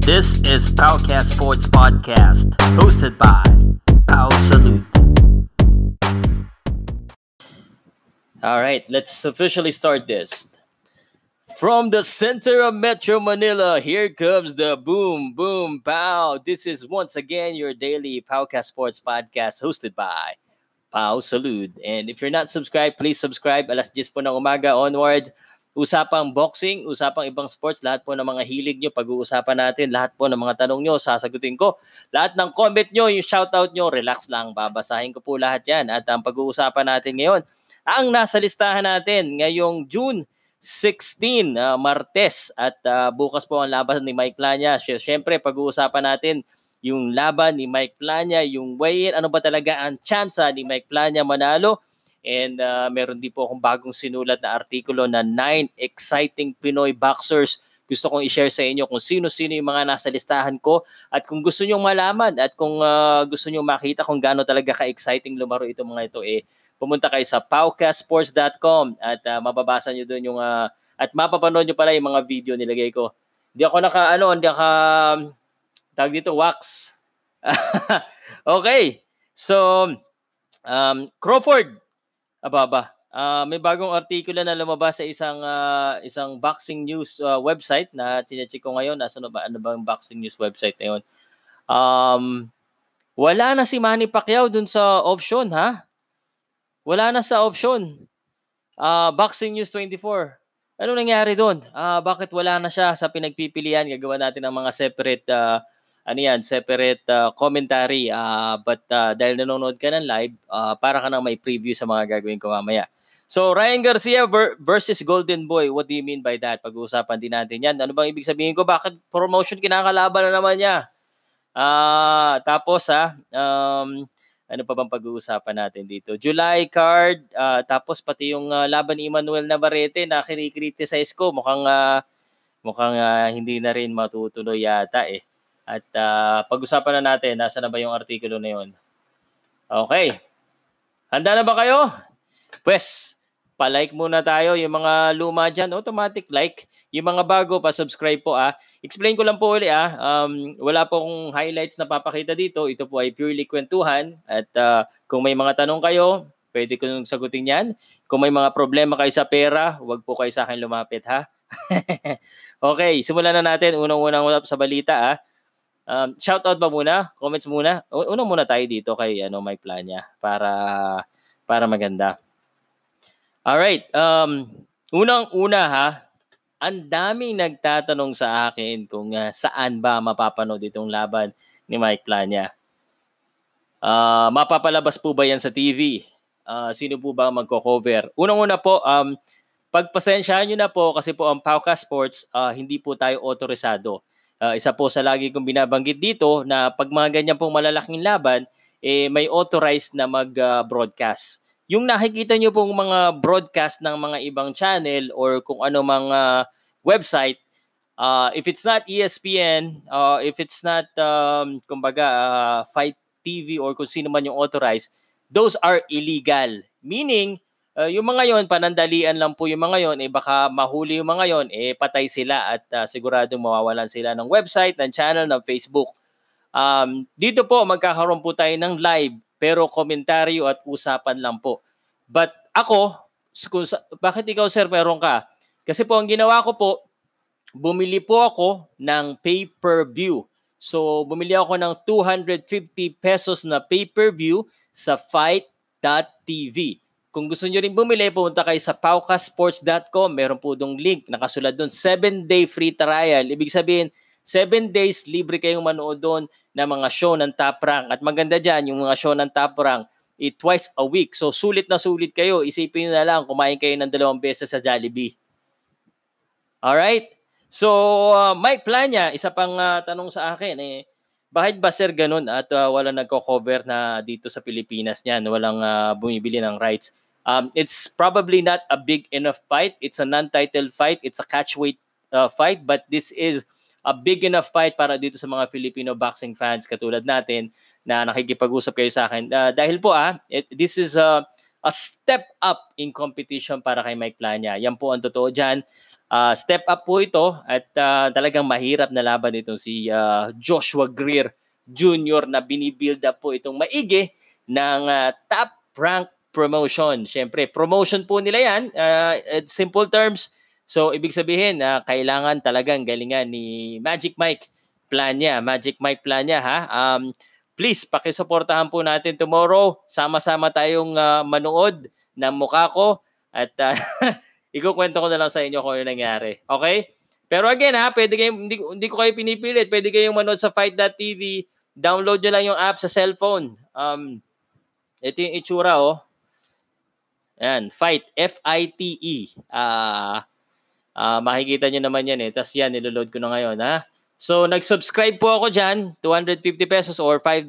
This is Powcast Sports Podcast, hosted by Pow Salute. All right, let's officially start this. From the center of Metro Manila, here comes the boom, boom, pow. This is once again your daily Powcast Sports Podcast hosted by Pow Salute. And if you're not subscribed, please subscribe. Alas 10 po ng umaga onward. Usapang boxing, usapang ibang sports, lahat po ng mga hilig nyo, pag-uusapan natin, lahat po ng mga tanong nyo, sasagutin ko. Lahat ng comment nyo, yung shoutout nyo, relax lang, babasahin ko po lahat yan. At ang pag-uusapan natin ngayon, ang nasa listahan natin ngayong June 16, uh, Martes. At uh, bukas po ang laban ni Mike Plania. Siyempre, pag-uusapan natin yung laban ni Mike Plania, yung way ano ba talaga ang tsansa ni Mike Plania manalo. And uh, meron din po akong bagong sinulat na artikulo na 9 exciting Pinoy boxers gusto kong i-share sa inyo kung sino-sino yung mga nasa listahan ko at kung gusto niyo malaman at kung uh, gusto niyo makita kung gaano talaga ka-exciting lumaro itong mga ito eh pumunta kayo sa powcastsports.com at uh, mababasa niyo doon yung uh, at mapapanood niyo pala yung mga video nilagay ko. Hindi ako naka ano, hindi ako tag dito wax. okay. So um Crawford Ababa. Uh, may bagong artikulo na lumabas sa isang uh, isang boxing news uh, website na chinecheck ko ngayon. Nasa ba ano bang boxing news website na 'yon? Um wala na si Manny Pacquiao dun sa option ha. Wala na sa option. Uh, Boxing News 24. Ano nangyari doon? Uh, bakit wala na siya sa pinagpipilian? Gagawa natin ng mga separate uh, ano yan, separate uh, commentary. Uh, but uh, dahil nanonood ka ng live, uh, para ka nang may preview sa mga gagawin ko mamaya. So, Ryan Garcia versus Golden Boy. What do you mean by that? Pag-uusapan din natin yan. Ano bang ibig sabihin ko? Bakit promotion kinakalaban na naman niya? Uh, tapos, ha, um, ano pa bang pag-uusapan natin dito? July card, uh, tapos pati yung uh, laban ni Emmanuel Navarrete na kinikriticize ko, mukhang uh, mukhang uh, hindi na rin matutuloy yata eh. At uh, pag-usapan na natin, nasa na ba yung artikulo na yun? Okay. Handa na ba kayo? Pues, pa-like muna tayo. Yung mga luma dyan, automatic like. Yung mga bago, pa-subscribe po ah. Explain ko lang po ulit ah. Um, wala po akong highlights na papakita dito. Ito po ay purely kwentuhan. At uh, kung may mga tanong kayo, pwede ko nung sagutin yan. Kung may mga problema kayo sa pera, wag po kayo sa akin lumapit ha. okay, simulan na natin. Unang-unang sa balita ah. Um, shout out ba muna? Comments muna? Unang muna tayo dito kay ano Mike Plania para para maganda. All right. Um, unang-una ha, ang daming nagtatanong sa akin kung uh, saan ba mapapanood itong laban ni Mike Plania. Uh, mapapalabas po ba yan sa TV? Uh, ah, sino po ba magko-cover? Unang-una po, um, pagpasensyahan nyo na po kasi po ang Pauka Sports, uh, hindi po tayo otorisado. Uh, isa po sa lagi kong binabanggit dito na pag mga ganyan pong malalaking laban, eh, may authorized na mag-broadcast. Uh, yung nakikita nyo pong mga broadcast ng mga ibang channel or kung ano mga website, uh, if it's not ESPN, uh, if it's not, um, kumbaga, uh, Fight TV or kung sino man yung authorized, those are illegal. Meaning, uh, yung mga yon panandalian lang po yung mga yon eh baka mahuli yung mga yon eh patay sila at uh, siguradong mawawalan sila ng website, ng channel, ng Facebook. Um, dito po magkakaroon po tayo ng live pero komentaryo at usapan lang po. But ako, kung sa, bakit ikaw sir meron ka? Kasi po ang ginawa ko po, bumili po ako ng pay-per-view. So bumili ako ng 250 pesos na pay-per-view sa fight.tv. Kung gusto nyo rin bumili, pumunta kayo sa paukasports.com. Meron po dong link. Nakasulat doon, 7-day free trial. Ibig sabihin, 7 days libre kayong manood doon ng mga show ng top rank. At maganda dyan, yung mga show ng top rank, it twice a week. So sulit na sulit kayo. Isipin na lang, kumain kayo ng dalawang beses sa Jollibee. Alright? So, uh, Mike Plania, isa pang uh, tanong sa akin, eh, bakit ba sir ganun at uh, wala nagko-cover na dito sa Pilipinas niyan, walang uh, bumibili ng rights? Um, it's probably not a big enough fight. It's a non-title fight. It's a catchweight uh, fight. But this is a big enough fight para dito sa mga Filipino boxing fans katulad natin na nakikipag-usap kayo sa akin. Uh, dahil po ah, it, this is a, a step up in competition para kay Mike Plania. Yan po ang totoo dyan. Uh, step up po ito at uh, talagang mahirap na laban itong si uh, Joshua Greer Jr. na binibuild up po itong maigi ng uh, top rank promotion. Siyempre, promotion po nila yan. Uh, simple terms. So, ibig sabihin, uh, kailangan talagang galingan ni Magic Mike plan niya. Magic Mike plan niya, ha? Um, please, pakisuportahan po natin tomorrow. Sama-sama tayong uh, manood ng mukha ko. At uh, ikukwento ko na lang sa inyo kung ano nangyari. Okay? Pero again ha, pwede kayo, hindi, hindi ko kayo pinipilit. Pwede kayong manood sa Fight.tv. Download nyo lang yung app sa cellphone. Um, ito yung itsura oh. Ayan, Fight. F-I-T-E. Ah, uh, uh, makikita nyo naman yan eh. Tapos yan, niloload ko na ngayon ha. So, nag-subscribe po ako dyan. 250 pesos or $5.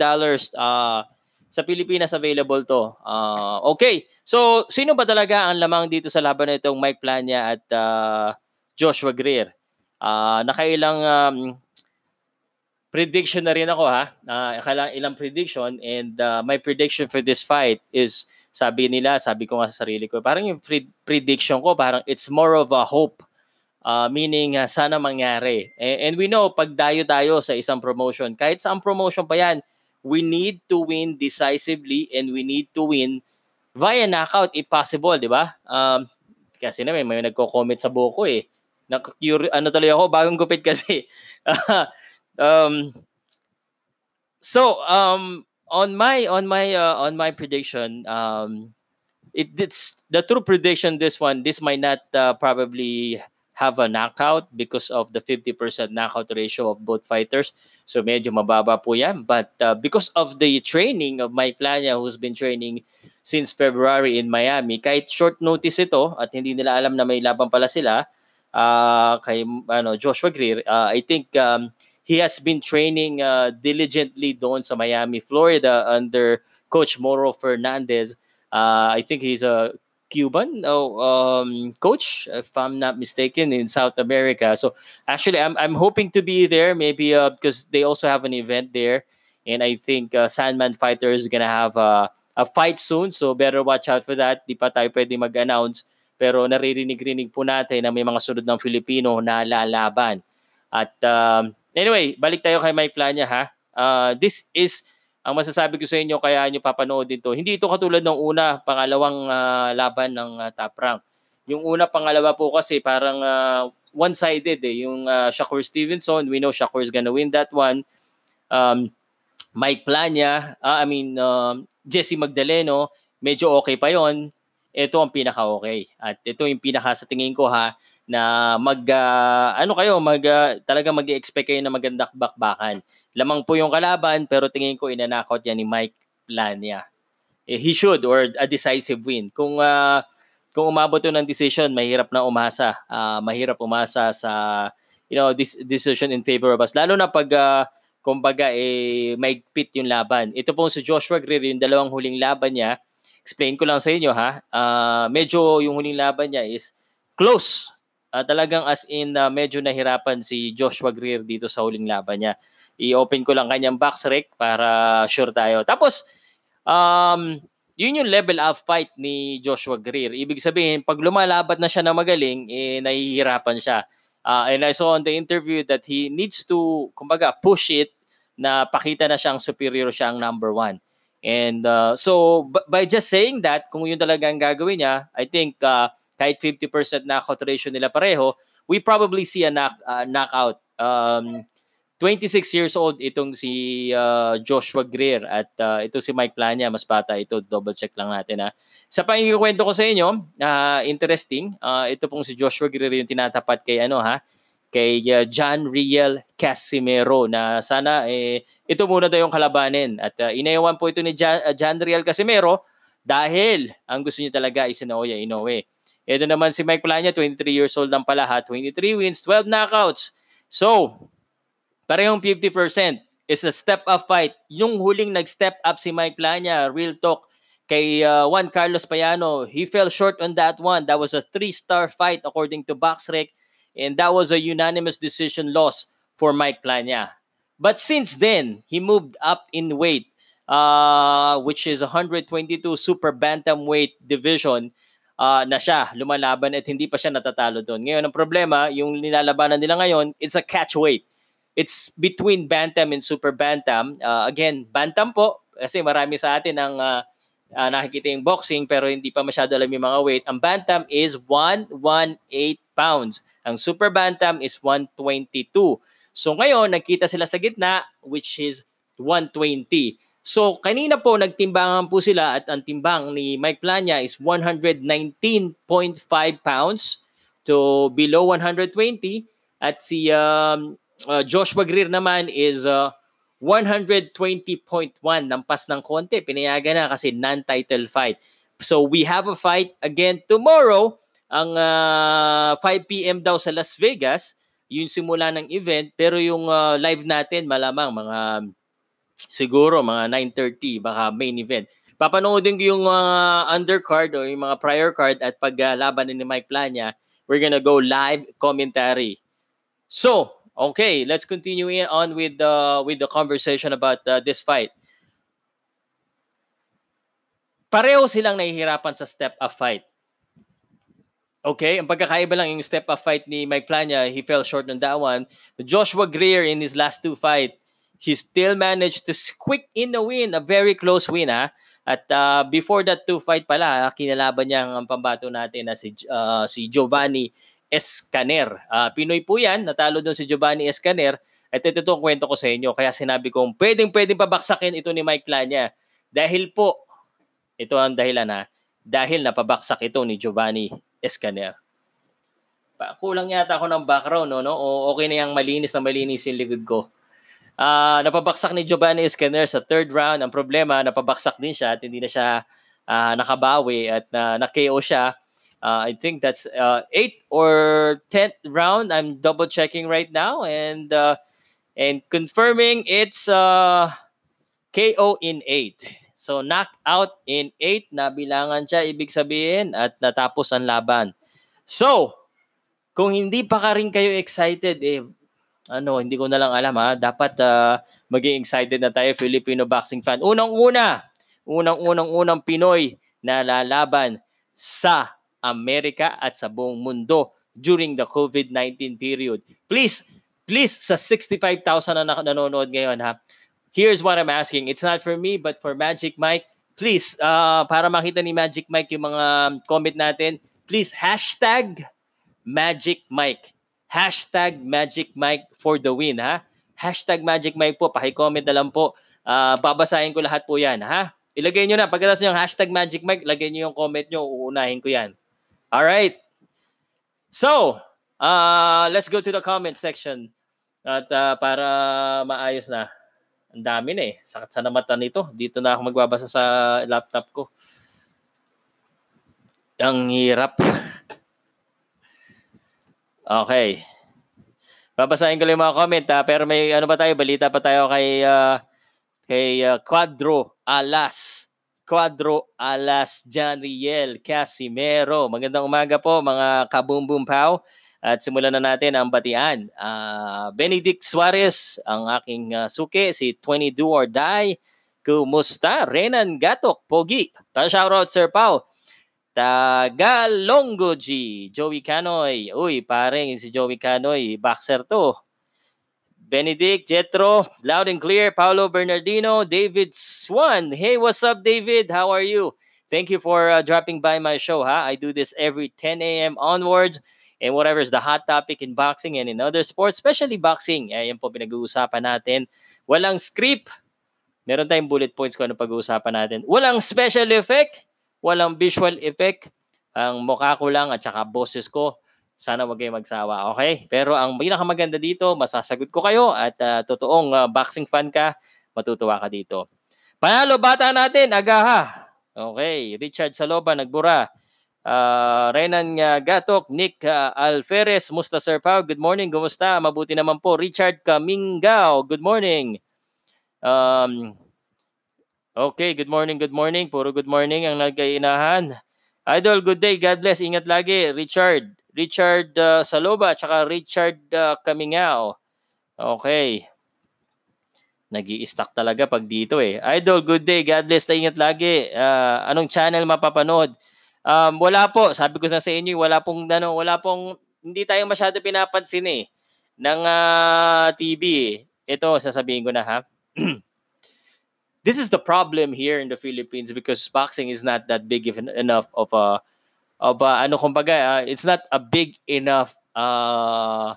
Uh, sa Pilipinas available to. Uh, okay. So, sino ba talaga ang lamang dito sa laban na itong Mike Plania at uh, Joshua Greer? Uh, nakailang um, prediction na rin ako ha. Uh, ilang prediction and uh, my prediction for this fight is sabi nila, sabi ko nga sa sarili ko, parang yung pre- prediction ko, parang it's more of a hope. Uh, meaning, uh, sana mangyari. And, and we know, pag dayo tayo sa isang promotion, kahit sa promotion pa yan, we need to win decisively and we need to win via knockout if possible, di ba? Um, kasi naman may nagko-comment sa buko eh. Nak- ano tuloy ako, bagong gupit kasi. um, so, um, on my on my uh, on my prediction, um, it it's the true prediction. This one, this might not uh, probably have a knockout because of the 50% knockout ratio of both fighters. So medyo mababa po yan. But uh, because of the training of Mike Plania who's been training since February in Miami, kahit short notice ito at hindi nila alam na may laban pala sila uh, kay ano, Joshua Greer, uh, I think um, he has been training uh, diligently doon sa Miami, Florida under Coach Moro Fernandez. Uh, I think he's a Cuban oh, um, coach, if I'm not mistaken, in South America. So actually, I'm I'm hoping to be there. Maybe uh, because they also have an event there, and I think uh, Sandman Fighter is gonna have a a fight soon. So better watch out for that. Di pa tayo pwede mag-announce. Pero naririnig-rinig po natin na may mga sunod ng Filipino na lalaban. At um, anyway, balik tayo kay Mike Plania ha. Uh, this is ang masasabi ko sa inyo kaya nyo papanood dito, hindi ito katulad ng una, pangalawang uh, laban ng uh, top rank. Yung una, pangalawa po kasi parang uh, one-sided eh. Yung uh, Shakur Stevenson, we know Shakur is gonna win that one. Um, Mike Plania, uh, I mean, uh, Jesse Magdaleno, medyo okay pa yon Ito ang pinaka-okay. At ito yung pinaka sa tingin ko ha, na mag uh, ano kayo mag uh, talaga mag-expect kayo na magandang bakbakan. Lamang po yung kalaban pero tingin ko inanakot yan ni Mike Plania. Eh, he should or a decisive win. Kung uh, kung umabot ng decision, mahirap na umasa. Uh, mahirap umasa sa you know this decision in favor of us. Lalo na pag uh, kumbaga eh maigpit yung laban. Ito po si Joshua Greer, yung dalawang huling laban niya. Explain ko lang sa inyo ha. Uh, medyo yung huling laban niya is close Uh, talagang as in uh, medyo nahirapan si Joshua Greer dito sa huling laban niya. I-open ko lang kanyang box rec para sure tayo. Tapos, um, yun yung level up fight ni Joshua Greer. Ibig sabihin, pag lumalaban na siya na magaling, eh, nahihirapan siya. Uh, and I saw on the interview that he needs to, kumbaga, push it na pakita na siyang superior siya ang number one. And uh, so, b- by just saying that, kung yun talaga ang gagawin niya, I think uh, kahit 50% knockout ratio nila pareho, we probably see a knock, uh, knockout. Um, 26 years old itong si uh, Joshua Greer at uh, ito si Mike Plania, mas bata ito, double check lang natin ha. Sa pangikwento ko sa inyo, uh, interesting, uh, ito pong si Joshua Greer yung tinatapat kay ano ha, kay uh, John Riel Casimero na sana eh, ito muna daw yung kalabanin at uh, inayawan po ito ni John, uh, John Riel Casimero dahil ang gusto niya talaga is si Naoya Inoue. Ito naman si Mike Plania, 23 years old lang pala ha. 23 wins, 12 knockouts. So, parehong 50%. Is a step up fight. Yung huling nag-step up si Mike Plania, real talk, kay uh, Juan Carlos Payano, he fell short on that one. That was a three-star fight according to BoxRec. And that was a unanimous decision loss for Mike Plania. But since then, he moved up in weight, uh, which is 122 super bantamweight division uh, na siya lumalaban at hindi pa siya natatalo doon. Ngayon, ang problema, yung nilalabanan nila ngayon, it's a catch weight. It's between Bantam and Super Bantam. Uh, again, Bantam po, kasi marami sa atin ang uh, uh, nakikita yung boxing pero hindi pa masyado alam yung mga weight. Ang Bantam is 118 pounds. Ang Super Bantam is 122. So ngayon, nagkita sila sa gitna which is 120. So kanina po nagtimbangan po sila at ang timbang ni Mike Plania is 119.5 pounds to below 120 at si um, uh, Joshua Greer naman is uh, 120.1 nampas ng konti. Pinayagan na kasi non-title fight. So we have a fight again tomorrow. Ang uh, 5 PM daw sa Las Vegas. Yung simula ng event. Pero yung uh, live natin malamang mga siguro mga 9.30, baka main event. Papanoodin ko yung uh, undercard o yung mga prior card at paglaban uh, ni Mike Plania, we're gonna go live commentary. So, okay, let's continue on with the with the conversation about uh, this fight. Pareho silang nahihirapan sa step up fight. Okay, ang pagkakaiba lang yung step up fight ni Mike Plania, he fell short on that one. Joshua Greer in his last two fight, he still managed to squeak in the win, a very close win ha. At uh, before that two fight pala, kinalaban niya ang pambato natin na si uh, si Giovanni Escaner. Uh, Pinoy po yan, natalo doon si Giovanni Escaner. At ito itong kwento ko sa inyo. Kaya sinabi kong pwedeng pwedeng pabaksakin ito ni Mike Plania. Dahil po, ito ang dahilan ha, dahil napabaksak ito ni Giovanni Escaner. Kulang yata ako ng background, no? no? O okay na yung malinis na malinis yung likod ko. Uh, napabaksak ni Giovanni Escaner sa third round. Ang problema, napabaksak din siya at hindi na siya uh, nakabawi at uh, na-KO siya. Uh, I think that's uh, 8 or 10th round. I'm double checking right now and uh, and confirming it's uh, KO in 8. So knockout in 8 na bilangan siya ibig sabihin at natapos ang laban. So, kung hindi pa ka rin kayo excited eh ano, hindi ko na lang alam ha. Dapat uh, maging excited na tayo Filipino boxing fan. Unang-una, unang-unang-unang Pinoy na lalaban sa Amerika at sa buong mundo during the COVID-19 period. Please, please sa 65,000 na nanonood ngayon ha. Here's what I'm asking. It's not for me but for Magic Mike. Please, uh, para makita ni Magic Mike yung mga comment natin, please hashtag Magic Mike Hashtag Magic Mike for the win, ha? Hashtag Magic Mike po. Pakicomment na lang po. Uh, babasahin ko lahat po yan, ha? Ilagay nyo na. Pagkatapos nyo yung hashtag Magic Mike, lagay nyo yung comment nyo. Uunahin ko yan. Alright. So, uh, let's go to the comment section. At uh, para maayos na. Ang dami na eh. Sakit sa mata nito. Dito na ako magbabasa sa laptop ko. Ang hirap. Okay. Babasahin ko lang yung mga comment ha, pero may ano pa tayo, balita pa tayo kay uh, kay uh, Quadro Alas. Quadro Alas Janriel Casimero. Magandang umaga po mga kabumbum pao. At simulan na natin ang batian. Uh, Benedict Suarez, ang aking uh, suki, si 20 Do or Die. Kumusta? Renan Gatok, Pogi. Pa-shoutout Sir Pao. Tagalongo G. Joey Canoy. Uy, pareng si Joey Canoy. Boxer to. Benedict, Jetro, loud and clear. Paulo Bernardino, David Swan. Hey, what's up, David? How are you? Thank you for uh, dropping by my show. Ha? I do this every 10 a.m. onwards. And whatever is the hot topic in boxing and in other sports, especially boxing. Ayan po pinag-uusapan natin. Walang script. Meron tayong bullet points kung ano pag-uusapan natin. Walang special effect walang visual effect. Ang mukha ko lang at saka boses ko. Sana wag kayo magsawa, okay? Pero ang pinakamaganda dito, masasagot ko kayo at uh, totoong uh, boxing fan ka, matutuwa ka dito. Panalo bata natin, agaha. Okay, Richard Saloba nagbura. Uh, Renan uh, Gatok, Nick uh, Alferez, musta Sir Pao? Good morning, kumusta? Mabuti naman po. Richard Kamingao, good morning. Um, Okay, good morning, good morning. Puro good morning ang nagkainahan. Idol, good day. God bless. Ingat lagi. Richard. Richard uh, Saloba, tsaka Richard uh, Kamingao. Okay. nag stuck talaga pag dito eh. Idol, good day. God bless. Ingat lagi. Uh, anong channel mapapanood? Um, wala po, sabi ko na sa inyo, wala pong ano, wala pong hindi tayo masyado pinapansin eh ng uh, TV. Ito sasabihin ko na ha. this is the problem here in the Philippines because boxing is not that big enough of a of a, ano kumbaga uh, it's not a big enough uh,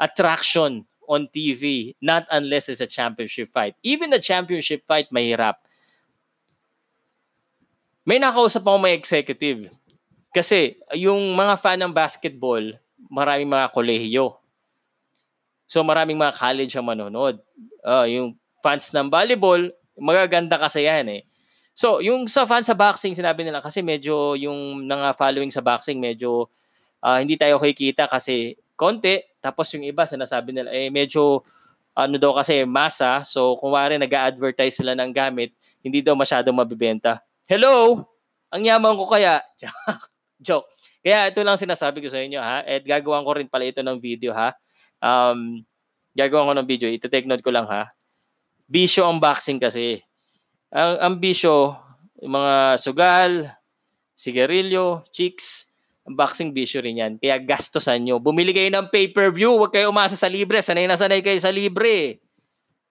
attraction on TV not unless it's a championship fight. Even the championship fight mahirap. May nakausap ako may executive. Kasi yung mga fan ng basketball, maraming mga kolehiyo. So maraming mga college ang manonood. Uh, yung fans ng volleyball, magaganda kasi yan eh. So, yung sa fans sa boxing, sinabi nila kasi medyo yung mga following sa boxing, medyo uh, hindi tayo kikita kasi konti. Tapos yung iba, sinasabi nila, eh medyo ano daw kasi masa. So, kung wari nag-advertise sila ng gamit, hindi daw masyadong mabibenta. Hello? Ang yaman ko kaya? Joke. Kaya ito lang sinasabi ko sa inyo ha. At gagawin ko rin pala ito ng video ha. Um, gagawin ko ng video. Ito take note ko lang ha. Bisyo ang boxing kasi. Ang, ang bisyo, yung mga sugal, sigarilyo, chicks, ang boxing bisyo rin yan. Kaya gastosan nyo. Bumili kayo ng pay-per-view. Huwag kayo umasa sa libre. Sanay na sanay kayo sa libre.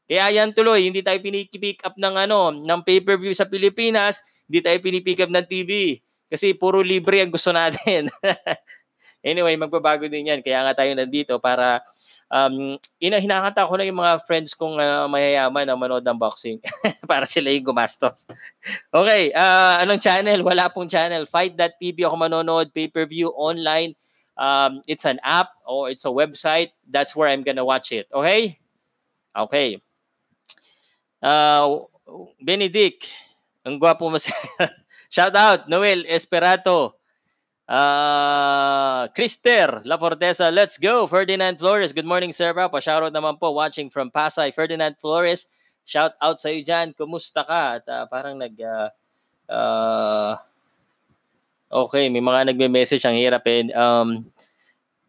Kaya yan tuloy, hindi tayo pinipick up ng ano, ng pay-per-view sa Pilipinas, hindi tayo pinipick up ng TV. Kasi puro libre ang gusto natin. anyway, magbabago din yan. Kaya nga tayo nandito para um, ina hinakanta ko na yung mga friends kong uh, mayayaman na manood ng boxing para sila yung gumastos. okay, uh, anong channel? Wala pong channel. Fight.tv ako manonood, pay-per-view, online. Um, it's an app or it's a website. That's where I'm gonna watch it. Okay? Okay. Uh, Benedict, ang gwapo mo Shout out, Noel Esperato. Uh, Krister La Fortesa, let's go. Ferdinand Flores, good morning sir. Pa shoutout naman po watching from Pasay. Ferdinand Flores, shout out sa iyo dyan. Kumusta ka? At uh, parang nag uh, uh, Okay, may mga nagme-message ang hirap eh. Um,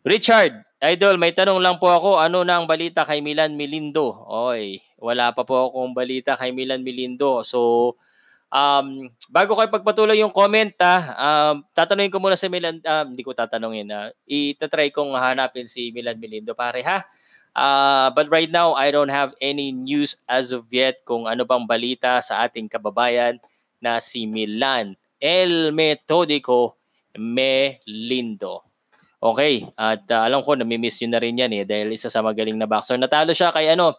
Richard, idol, may tanong lang po ako. Ano na ang balita kay Milan Milindo? Oy, wala pa po akong balita kay Milan Milindo. So, Um, bago ko ipagpatuloy yung comment, ha, um, tatanungin ko muna si Milan, um, hindi ko tatanungin, uh, itatry kong hanapin si Milan Milindo, pare ha. Uh, but right now, I don't have any news as of yet kung ano bang balita sa ating kababayan na si Milan El Metodico Melindo. Okay, at uh, alam ko nami-miss yun na rin yan eh dahil isa sa magaling na boxer. Natalo siya kay ano,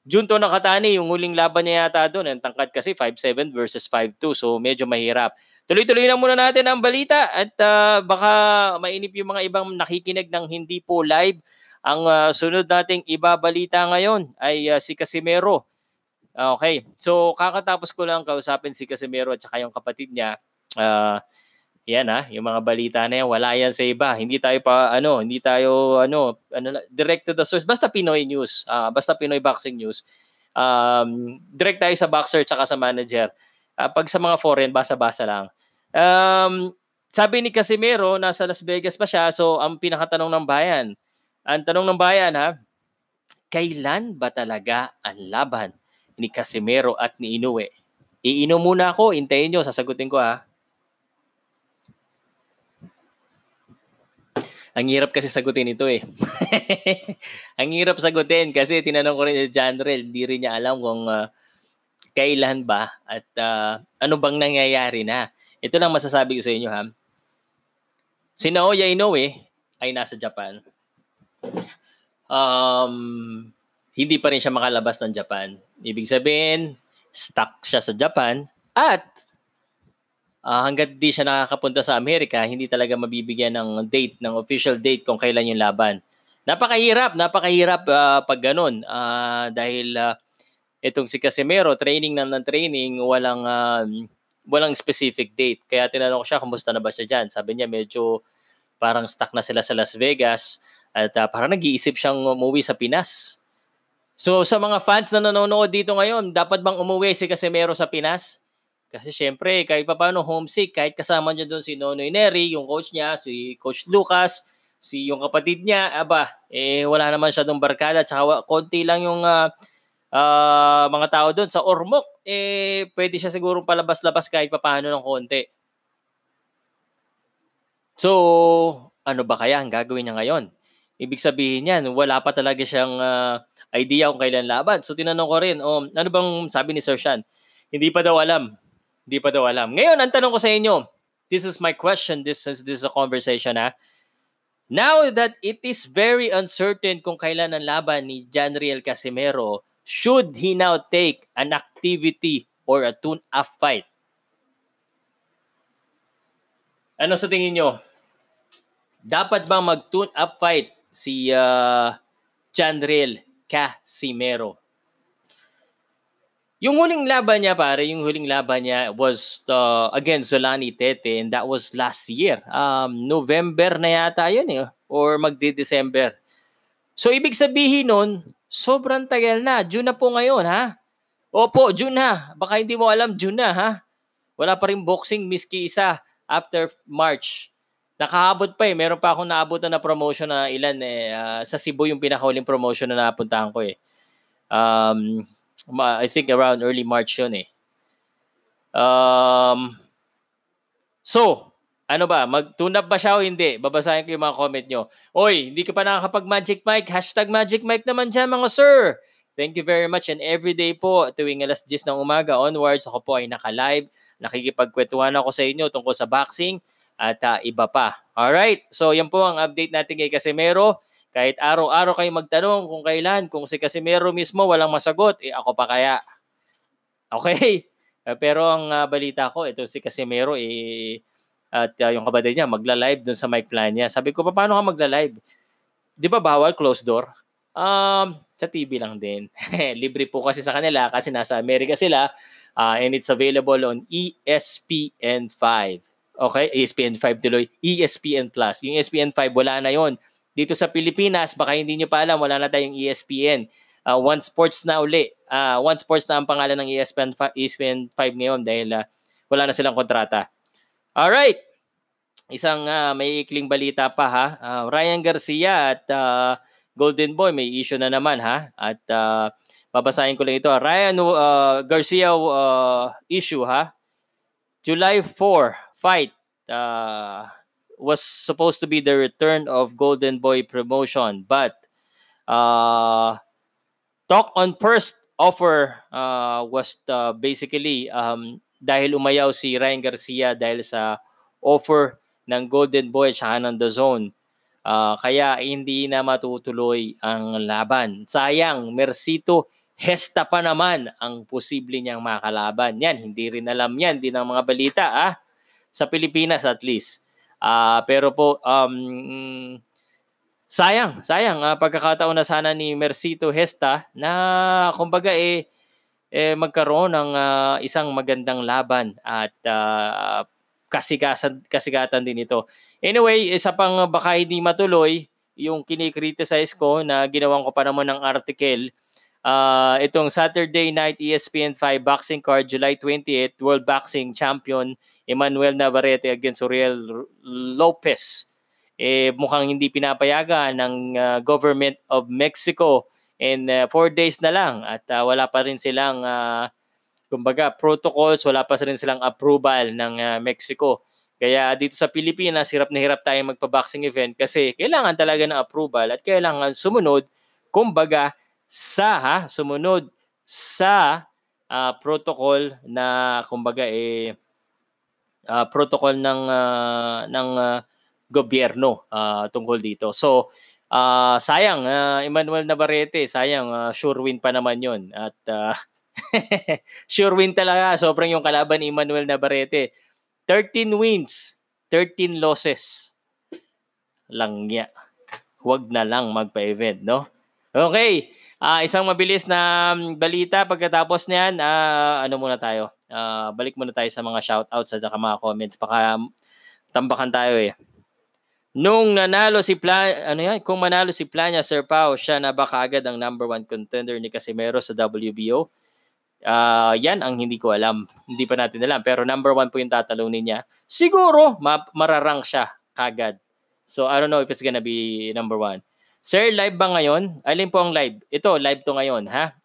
Junto Nakatani, yung huling laban niya yata doon, ang tangkad kasi 5'7 versus 5'2, so medyo mahirap. Tuloy-tuloy na muna natin ang balita at uh, baka mainip yung mga ibang nakikinig ng hindi po live. Ang uh, sunod nating ibabalita ngayon ay uh, si Casimero. Okay, so kakatapos ko lang kausapin si Casimero at saka yung kapatid niya. Uh, yan ha, yung mga balita na yan, wala yan sa iba. Hindi tayo pa, ano, hindi tayo, ano, ano direct to the source. Basta Pinoy news, uh, basta Pinoy boxing news. Um, direct tayo sa boxer tsaka sa manager. Uh, pag sa mga foreign, basa-basa lang. Um, sabi ni Casimiro, nasa Las Vegas pa siya, so ang pinakatanong ng bayan. Ang tanong ng bayan ha, kailan ba talaga ang laban ni Casimiro at ni Inoue? Iinom muna ako, intayin nyo, sasagutin ko ha. Ang hirap kasi sagutin ito eh. ang hirap sagutin kasi tinanong ko rin si John Rel, hindi rin niya alam kung uh, kailan ba at uh, ano bang nangyayari na. Ito lang masasabi ko sa inyo ha. Si Naoya Inoue ay nasa Japan. Um, hindi pa rin siya makalabas ng Japan. Ibig sabihin, stuck siya sa Japan at uh, hanggat di siya nakakapunta sa Amerika, hindi talaga mabibigyan ng date, ng official date kung kailan yung laban. Napakahirap, napakahirap uh, pag ganun. Uh, dahil uh, itong si Casimero, training na ng training, walang, uh, walang specific date. Kaya tinanong ko siya, kumusta na ba siya dyan? Sabi niya, medyo parang stuck na sila sa Las Vegas at uh, parang nag-iisip siyang umuwi sa Pinas. So sa mga fans na nanonood dito ngayon, dapat bang umuwi si Casimero sa Pinas? Kasi syempre, kahit pa paano homesick, kahit kasama niya doon si Nonoy Neri, yung coach niya, si Coach Lucas, si yung kapatid niya, aba, eh wala naman siya doon barkada, tsaka konti lang yung uh, uh, mga tao doon. Sa Ormoc, eh pwede siya siguro palabas-labas kahit pa paano ng konti. So, ano ba kaya ang gagawin niya ngayon? Ibig sabihin niyan, wala pa talaga siyang uh, idea kung kailan laban. So, tinanong ko rin, oh, ano bang sabi ni Sir Shan? Hindi pa daw alam. Hindi pa daw alam. Ngayon, ang tanong ko sa inyo, this is my question, this, since this is a conversation ha. Now that it is very uncertain kung kailan ang laban ni Janriel Casimero, should he now take an activity or a tune-up fight? Ano sa tingin nyo? Dapat bang mag-tune-up fight si uh, Janriel Casimero? Yung huling laban niya pare, yung huling laban niya was uh, against Zolani Tete and that was last year. Um, November na yata yun eh, or magdi-December. So ibig sabihin nun, sobrang tagal na. June na po ngayon ha. Opo, June na. Baka hindi mo alam, June na ha. Wala pa rin boxing miski isa after March. Nakahabot pa eh. Meron pa akong naabutan na promotion na ilan eh. Uh, sa Cebu yung pinakahuling promotion na napuntahan ko eh. Um, I think around early March yun eh. Um, so, ano ba? Mag-tune up ba siya o hindi? Babasahin ko yung mga comment nyo. Oy, hindi ka pa nakakapag Magic Mike? Hashtag Magic Mike naman dyan mga sir. Thank you very much and every day po tuwing alas 10 ng umaga onwards ako po ay naka-live. Nakikipagkwentuhan ako sa inyo tungkol sa boxing at uh, iba pa. Alright, so yan po ang update natin kay Casimero. Kahit araw-araw kayo magtanong kung kailan, kung si Casimero mismo walang masagot, eh ako pa kaya. Okay? Uh, pero ang uh, balita ko, ito si Casimero, eh, at uh, yung kapatid niya, magla-live dun sa mic plan niya. Sabi ko, paano ka magla-live? Di ba bawal closed door? Um, sa TV lang din. Libre po kasi sa kanila kasi nasa Amerika sila uh, and it's available on ESPN5. Okay? ESPN5 tuloy. ESPN Plus. Yung ESPN5, wala na yon dito sa Pilipinas, baka hindi nyo pa alam, wala na tayong ESPN. Uh, One Sports na uli. Uh, One Sports na ang pangalan ng ESPN, 5, ESPN 5 ngayon dahil uh, wala na silang kontrata. Alright. Isang uh, may ikling balita pa ha. Uh, Ryan Garcia at uh, Golden Boy may issue na naman ha. At uh, babasahin ko lang ito. Ryan uh, Garcia uh, issue ha. July 4 fight. Uh, was supposed to be the return of Golden Boy promotion, but uh, talk on first offer uh, was uh, basically um, dahil umayaw si Ryan Garcia dahil sa offer ng Golden Boy at ng The Zone. Uh, kaya hindi na matutuloy ang laban. Sayang, Mercito Hesta pa naman ang posible niyang makalaban. Yan, hindi rin alam yan, din ang mga balita ah. Sa Pilipinas at least. Uh, pero po, um, sayang, sayang. Uh, pagkakataon na sana ni Mercito Hesta na kumbaga eh, eh magkaroon ng uh, isang magandang laban at uh, kasigatan, kasigatan din ito. Anyway, isa pang baka hindi matuloy, yung kinikriticize ko na ginawan ko pa naman ng article, uh, itong Saturday night ESPN 5 boxing card, July 28, World Boxing Champion Emmanuel Navarrete against Uriel Lopez. Eh, mukhang hindi pinapayagan ng uh, government of Mexico and uh, four days na lang at uh, wala pa rin silang uh, kumbaga protocols, wala pa rin silang approval ng uh, Mexico. Kaya dito sa Pilipinas, hirap na hirap tayo magpa-boxing event kasi kailangan talaga ng approval at kailangan sumunod kumbaga sa ha, sumunod sa uh, protocol na kumbaga eh uh, protocol ng uh, ng uh, gobyerno uh, tungkol dito. So uh, sayang uh, Emmanuel Navarrete, sayang uh, sure win pa naman 'yon at uh, sure win talaga sobrang yung kalaban ni Emmanuel Navarrete. 13 wins, 13 losses. Langya. Huwag na lang magpa-event, no? Okay. Uh, isang mabilis na um, balita pagkatapos niyan, uh, ano muna tayo? uh, balik muna tayo sa mga shoutouts at mga comments. Baka tambakan tayo eh. Nung nanalo si Plan, ano yan, kung manalo si Plania Sir Pao, siya na ba kaagad ang number one contender ni Casimero sa WBO? Uh, yan ang hindi ko alam. Hindi pa natin alam. Pero number one po yung tatalunin niya. Siguro, ma- mararang siya kagad. So, I don't know if it's gonna be number one. Sir, live ba ngayon? Alin po ang live? Ito, live to ngayon, ha?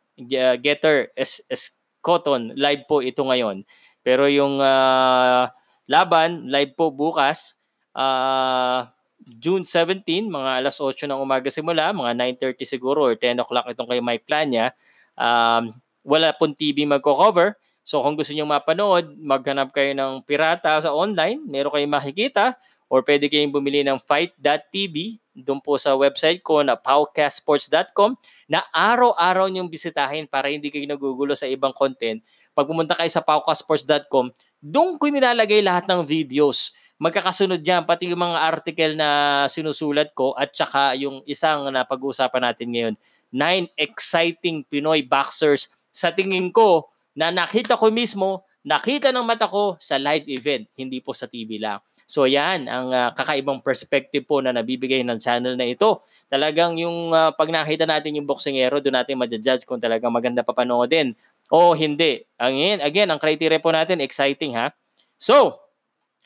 Getter, S, S, Cotton, live po ito ngayon. Pero yung uh, laban, live po bukas uh, June 17, mga alas 8 ng umaga simula, mga 9.30 siguro or 10 o'clock itong kay Mike Plania. Um, wala pong TV magko-cover. So kung gusto niyo mapanood, maghanap kayo ng pirata sa online, meron kayong makikita or pwede kayong bumili ng fight.tv doon po sa website ko na powcastsports.com na araw-araw niyong bisitahin para hindi kayo nagugulo sa ibang content. Pag pumunta kayo sa powcastsports.com, doon ko nilalagay lahat ng videos. Magkakasunod dyan, pati yung mga article na sinusulat ko at saka yung isang na pag-uusapan natin ngayon, nine exciting Pinoy boxers. Sa tingin ko na nakita ko mismo, nakita ng mata ko sa live event, hindi po sa TV lang. So yan ang uh, kakaibang perspective po na nabibigay ng channel na ito. Talagang yung uh, pag nakita natin yung boxingero, doon natin ma-judge kung talagang maganda papanoodin o hindi. Again, again, ang criteria po natin, exciting ha. So,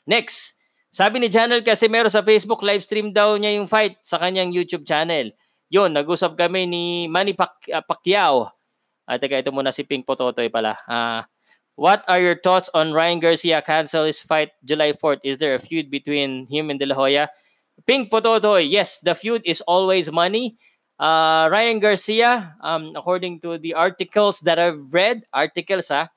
next, sabi ni Janel meron sa Facebook, live stream daw niya yung fight sa kanyang YouTube channel. Yun, nag-usap kami ni Manny Pac- uh, Pacquiao. At ah, teka, ito muna si Pink Pototoy pala. Uh, what are your thoughts on Ryan Garcia cancel his fight July 4th? Is there a feud between him and De La Hoya? Pink Pototoy, yes, the feud is always money. Uh, Ryan Garcia, um, according to the articles that I've read, articles ha,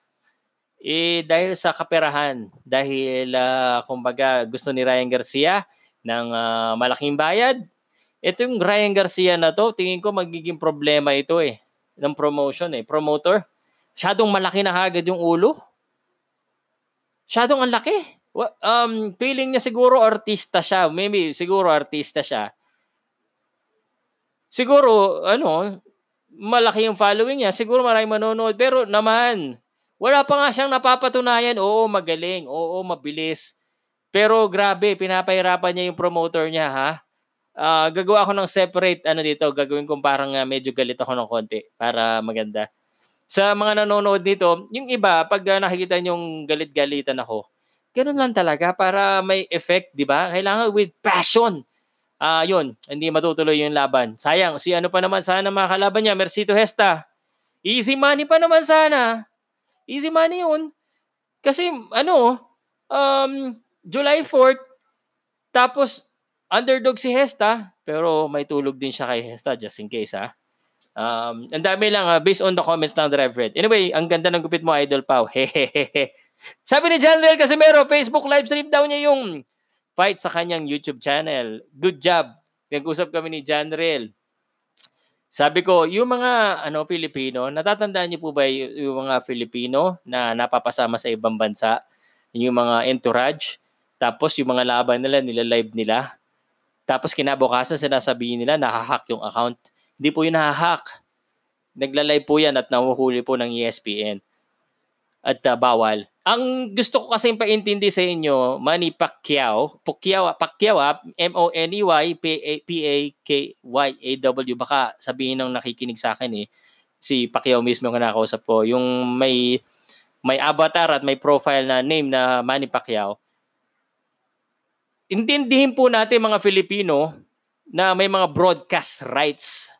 eh, dahil sa kaperahan, dahil uh, kumbaga gusto ni Ryan Garcia ng uh, malaking bayad, ito yung Ryan Garcia na to, tingin ko magiging problema ito eh, ng promotion eh, promoter. Masyadong malaki na agad yung ulo. Masyadong ang laki. Um, feeling niya siguro artista siya. Maybe siguro artista siya. Siguro, ano, malaki yung following niya. Siguro maraming manonood. Pero naman, wala pa nga siyang napapatunayan, oo, magaling, oo, mabilis. Pero grabe, pinapahirapan niya yung promoter niya, ha? Uh, gagawa ako ng separate, ano dito, gagawin kong parang uh, medyo galit ako ng konti para maganda. Sa mga nanonood dito, yung iba, pag uh, nakikita yung galit-galitan ako, ganun lang talaga para may effect, di ba? Kailangan with passion. Ah, uh, yun, hindi matutuloy yung laban. Sayang, si ano pa naman sana mga kalaban niya, Mercito Hesta. Easy money pa naman sana. Easy money yun. Kasi ano, um, July 4th, tapos underdog si Hesta, pero may tulog din siya kay Hesta just in case ha. Um, ang dami lang uh, based on the comments lang that I've read. Anyway, ang ganda ng gupit mo, Idol Pau. Sabi ni General Casimero, Facebook live stream daw niya yung fight sa kanyang YouTube channel. Good job. Nag-usap kami ni Janrel. Sabi ko, yung mga ano Pilipino, natatandaan niyo po ba yung, mga Filipino na napapasama sa ibang bansa, yung mga entourage, tapos yung mga laban nila, nila-live nila. Tapos kinabukasan sinasabihin nila nahahack yung account. Hindi po yun nahahack. Nagla-live po yan at nahuhuli po ng ESPN. At uh, bawal. Ang gusto ko kasi paintindi sa inyo, Manny Pacquiao, Pacquiao, Pacquiao, ah, M-O-N-E-Y, P-A-K-Y-A-W, baka sabihin ng nakikinig sa akin eh, si Pacquiao mismo yung nakausap ko, yung may may avatar at may profile na name na Manny Pacquiao. Intindihin po natin mga Filipino na may mga broadcast rights.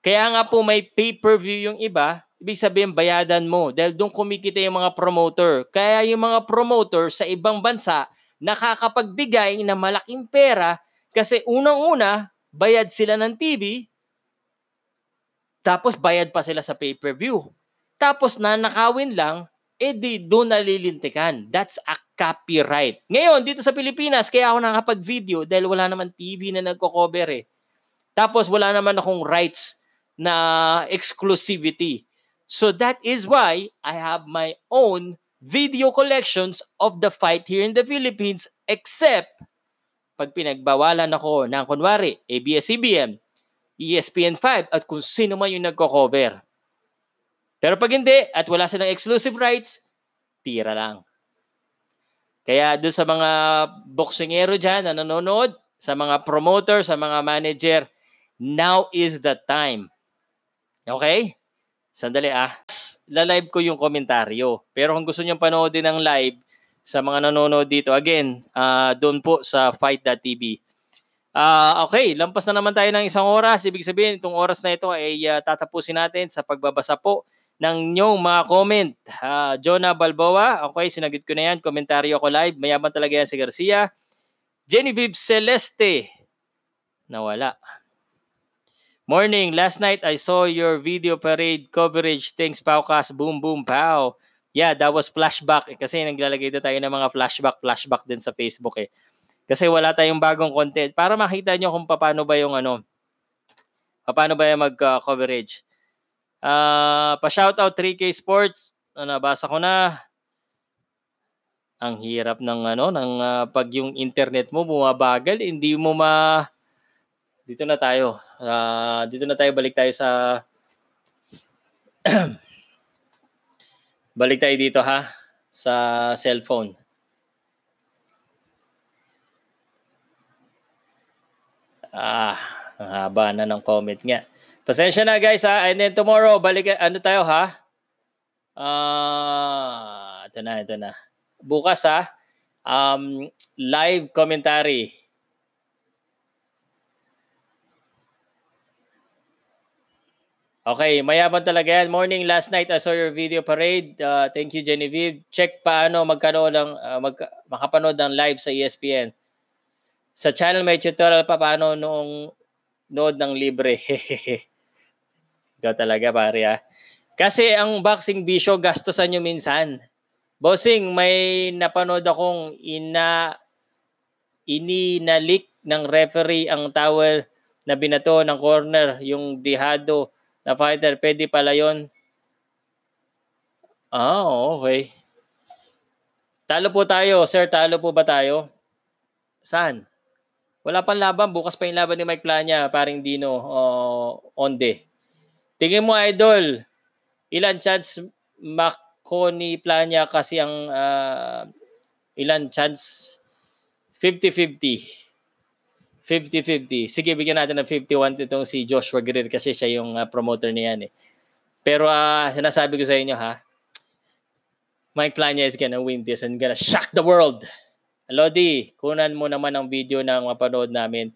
Kaya nga po may pay-per-view yung iba, ibig sabihin bayadan mo dahil doon kumikita yung mga promoter. Kaya yung mga promoter sa ibang bansa nakakapagbigay ng malaking pera kasi unang-una, bayad sila ng TV, tapos bayad pa sila sa pay-per-view. Tapos na nakawin lang, edi eh doon nalilintikan. That's a copyright. Ngayon, dito sa Pilipinas, kaya ako nakapag-video dahil wala naman TV na nagko-cover eh. Tapos wala naman akong rights na exclusivity. So that is why I have my own video collections of the fight here in the Philippines except pag pinagbawalan ako ng kunwari ABS-CBN, ESPN5 at kung sino man yung nagko-cover. Pero pag hindi at wala silang exclusive rights, tira lang. Kaya doon sa mga boksingero dyan na nanonood, sa mga promoter, sa mga manager, now is the time. Okay? Sandali ah. La-live ko yung komentaryo. Pero kung gusto niyo panoodin ng live sa mga nanonood dito, again, uh, doon po sa fight.tv. Uh, ah, okay, lampas na naman tayo ng isang oras. Ibig sabihin, itong oras na ito ay uh, tatapusin natin sa pagbabasa po ng inyong mga comment. Uh, Jonah Balboa, okay, sinagot ko na yan. Komentaryo ko live. Mayaman talaga yan si Garcia. Genevieve Celeste. Nawala. Morning. Last night I saw your video parade coverage. Thanks, Paukas. Boom, boom, pow. Yeah, that was flashback. Eh, kasi naglalagay na tayo ng mga flashback, flashback din sa Facebook eh. Kasi wala tayong bagong content. Para makita nyo kung paano ba yung ano, paano ba yung mag-coverage. Uh, pa-shoutout 3K Sports. Ano, nabasa ko na ang hirap ng ano ng uh, pag yung internet mo bumabagal hindi mo ma dito na tayo. Uh, dito na tayo. Balik tayo sa balik tayo dito ha? Sa cellphone. Ah ang haba na ng comment nga. Pasensya na guys ha? And then tomorrow balik ano tayo ha? Ah uh, ito na ito na. Bukas ha, um, live commentary. Okay, mayaman talaga yan. Morning, last night I saw your video parade. Uh, thank you, Genevieve. Check paano magkanood ng, uh, mag, makapanood ng live sa ESPN. Sa channel may tutorial pa paano noong nood ng libre. Ikaw talaga, pare ha. Kasi ang boxing bisyo, gastosan nyo minsan. Bossing, may napanood akong ina ininalik ng referee ang towel na binato ng corner, yung dihado na fighter. Pwede pala yon. Ah, okay. Talo po tayo. Sir, talo po ba tayo? Saan? Wala pang laban. Bukas pa yung laban ni Mike Plania, paring Dino uh, Onde. Tingin mo, Idol, ilan chance mak Connie Plania kasi ang uh, ilan chance 50-50. 50-50. Sige, bigyan natin ng 51 itong si Joshua Greer kasi siya yung uh, promoter niyan eh. Pero uh, sinasabi ko sa inyo ha, Mike Plania is gonna win this and gonna shock the world. Lodi, kunan mo naman ang video ng mapanood namin.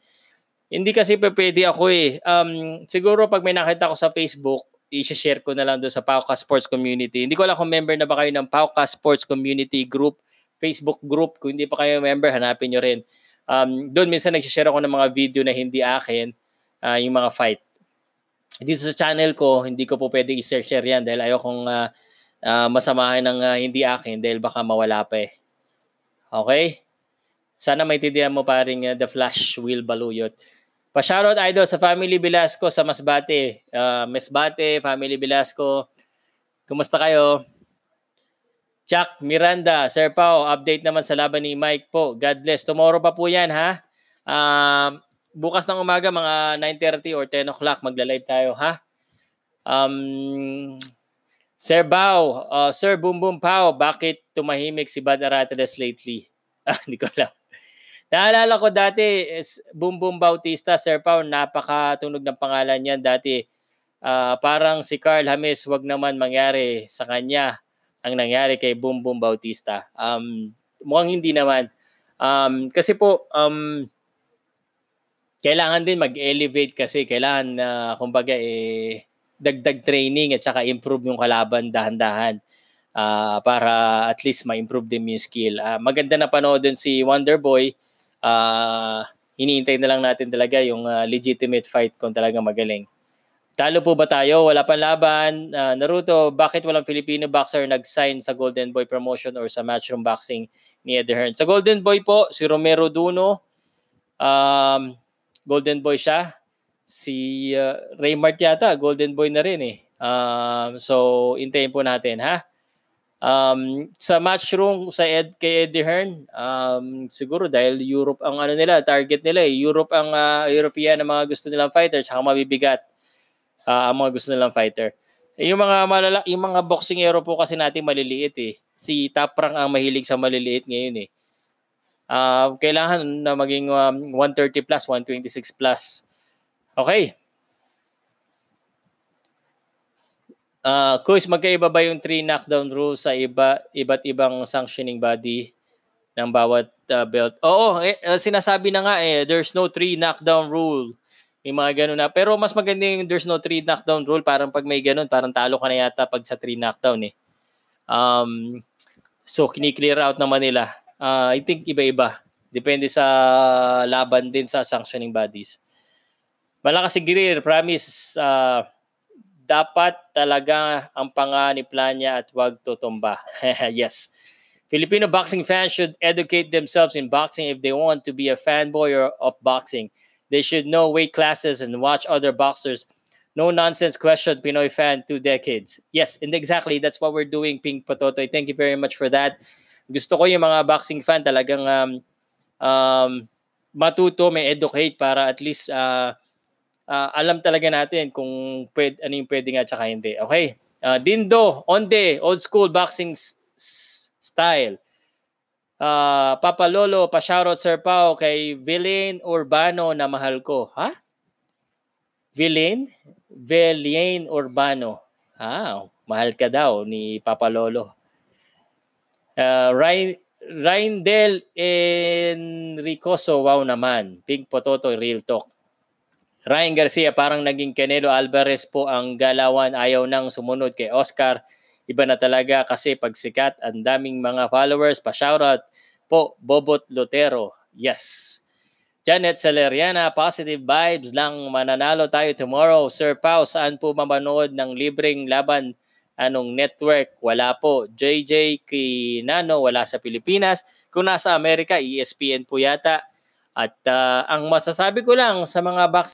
Hindi kasi pwede ako eh. Um, siguro pag may nakita ko sa Facebook, i-share ko na lang doon sa Pauka Sports Community. Hindi ko alam kung member na ba kayo ng Pauka Sports Community Group, Facebook group. Kung hindi pa kayo member, hanapin nyo rin. Um, doon minsan nag-share ako ng mga video na hindi akin, uh, yung mga fight. Dito sa channel ko, hindi ko po pwede i-share yan dahil ayokong uh, uh, masamahan ng uh, hindi akin dahil baka mawala pa eh. Okay? Sana maintindihan mo pa rin uh, The Flash Will Baluyot. Pa-shoutout idol sa Family Velasco sa Masbate. Uh, Masbate, Family Velasco. Kumusta kayo? Chuck Miranda, Sir Pao, update naman sa laban ni Mike po. God bless. Tomorrow pa po yan ha. Uh, bukas ng umaga mga 9.30 or 10 o'clock magla-live tayo ha. Um, Sir Bao, uh, Sir Boom Boom Pao, bakit tumahimik si Bad Arateles lately? Ah, hindi ko alam. Naalala ko dati, is Boom Boom Bautista, Sir Pao, napakatunog ng pangalan niyan dati. Uh, parang si Carl James, wag naman mangyari sa kanya ang nangyari kay Boom Boom Bautista. Um, mukhang hindi naman. Um, kasi po, um, kailangan din mag-elevate kasi kailangan na uh, kumbaga eh, dagdag training at saka improve yung kalaban dahan-dahan uh, para at least ma-improve din yung skill. Uh, maganda na panood din si Wonder Boy uh, hinihintay na lang natin talaga yung uh, legitimate fight kung talaga magaling. Talo po ba tayo? Wala pang laban. Uh, Naruto, bakit walang Filipino boxer nag-sign sa Golden Boy promotion or sa Matchroom Boxing ni Eddie Hearn? Sa Golden Boy po, si Romero Duno, um, Golden Boy siya. Si uh, Raymart yata, Golden Boy na rin eh. Um, so, intayin po natin ha. Um, sa matchroom sa Ed kay Eddie Hearn, um, siguro dahil Europe ang ano nila, target nila eh. Europe ang uh, European ang mga gusto nilang fighter, tsaka mabibigat uh, ang mga gusto nilang fighter. Eh, yung mga malala, yung mga boxing hero po kasi natin maliliit eh. Si Taprang ang mahilig sa maliliit ngayon eh. Uh, kailangan na maging um, 130 plus, 126 plus. Okay. Uh, Kuis, magkaiba ba yung three knockdown rules sa iba iba't ibang sanctioning body ng bawat uh, belt? Oo, eh, sinasabi na nga eh, there's no three knockdown rule. May mga ganun na. Pero mas maganda yung there's no three knockdown rule. Parang pag may ganun, parang talo ka na yata pag sa three knockdown eh. Um, so, kini-clear out naman nila. Uh, I think iba-iba. Depende sa laban din sa sanctioning bodies. Malakas si Greer, promise, uh, dapat talaga ang panganiplan niya at wag tutumba. yes. Filipino boxing fans should educate themselves in boxing if they want to be a fanboy or of boxing. They should know weight classes and watch other boxers. No nonsense question, Pinoy fan, two decades. Yes, and exactly, that's what we're doing, Pink Pototoy. Thank you very much for that. Gusto ko yung mga boxing fan talagang um, um, matuto, may educate para at least uh, uh, alam talaga natin kung pwede, ano yung pwede nga tsaka hindi. Okay? Uh, Dindo, Onde, old school boxing s- style. Uh, Papa Lolo, pa-shoutout Sir Pao kay Villain Urbano na mahal ko. Ha? Villain? Villain Urbano. Ah, mahal ka daw ni Papa Lolo. Uh, Ryan, Rindel Enricoso, wow naman. Big Pototo, real talk. Ryan Garcia, parang naging Canelo Alvarez po ang galawan. Ayaw nang sumunod kay Oscar. Iba na talaga kasi pag sikat, ang daming mga followers. Pa-shoutout po, Bobot Lotero. Yes. Janet Saleriana, positive vibes lang. Mananalo tayo tomorrow. Sir Pau, saan po mamanood ng libreng laban Anong network? Wala po. JJ Kinano, wala sa Pilipinas. Kung nasa Amerika, ESPN po yata. At uh, ang masasabi ko lang sa mga box